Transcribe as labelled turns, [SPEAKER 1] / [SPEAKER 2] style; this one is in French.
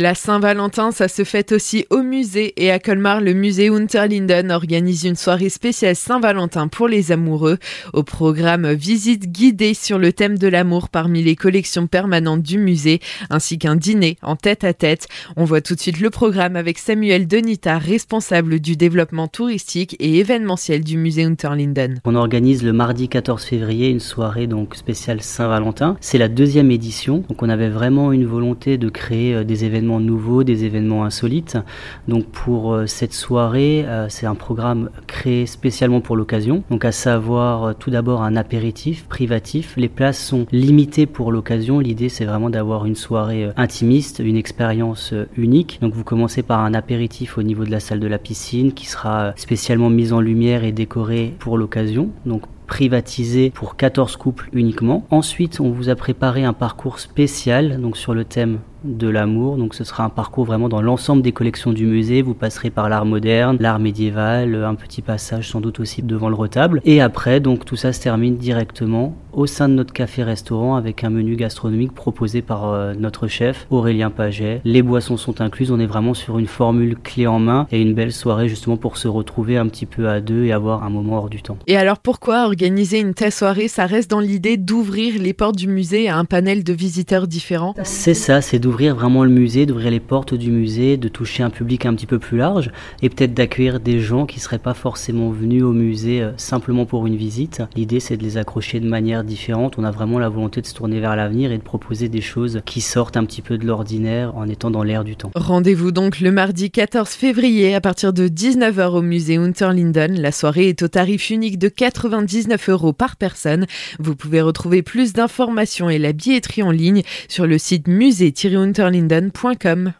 [SPEAKER 1] La Saint-Valentin, ça se fête aussi au musée et à Colmar, le musée Unterlinden organise une soirée spéciale Saint-Valentin pour les amoureux. Au programme, visite guidée sur le thème de l'amour parmi les collections permanentes du musée, ainsi qu'un dîner en tête à tête. On voit tout de suite le programme avec Samuel Denita, responsable du développement touristique et événementiel du musée Unterlinden.
[SPEAKER 2] On organise le mardi 14 février une soirée donc spéciale Saint-Valentin. C'est la deuxième édition, on avait vraiment une volonté de créer euh, des événements nouveaux, des événements insolites. Donc pour euh, cette soirée, euh, c'est un programme créé spécialement pour l'occasion. Donc à savoir euh, tout d'abord un apéritif privatif. Les places sont limitées pour l'occasion. L'idée c'est vraiment d'avoir une soirée intimiste, une expérience unique. Donc vous commencez par un apéritif au niveau de la salle de la piscine qui sera spécialement mise en lumière et décorée pour l'occasion. Donc privatisé pour 14 couples uniquement. Ensuite, on vous a préparé un parcours spécial donc sur le thème de l'amour. Donc ce sera un parcours vraiment dans l'ensemble des collections du musée. Vous passerez par l'art moderne, l'art médiéval, un petit passage sans doute aussi devant le retable. Et après, donc tout ça se termine directement au sein de notre café-restaurant avec un menu gastronomique proposé par euh, notre chef Aurélien Paget. Les boissons sont incluses. On est vraiment sur une formule clé en main et une belle soirée justement pour se retrouver un petit peu à deux et avoir un moment hors du temps.
[SPEAKER 1] Et alors pourquoi organiser une telle soirée? Ça reste dans l'idée d'ouvrir les portes du musée à un panel de visiteurs différents
[SPEAKER 2] C'est ça, c'est d'ouvrir vraiment le musée, d'ouvrir les portes du musée, de toucher un public un petit peu plus large et peut-être d'accueillir des gens qui seraient pas forcément venus au musée euh, simplement pour une visite. L'idée c'est de les accrocher de manière différente. On a vraiment la volonté de se tourner vers l'avenir et de proposer des choses qui sortent un petit peu de l'ordinaire en étant dans l'air du temps.
[SPEAKER 1] Rendez-vous donc le mardi 14 février à partir de 19h au musée Unterlinden. La soirée est au tarif unique de 99 euros par personne. Vous pouvez retrouver plus d'informations et la billetterie en ligne sur le site musée-unterlinden.com.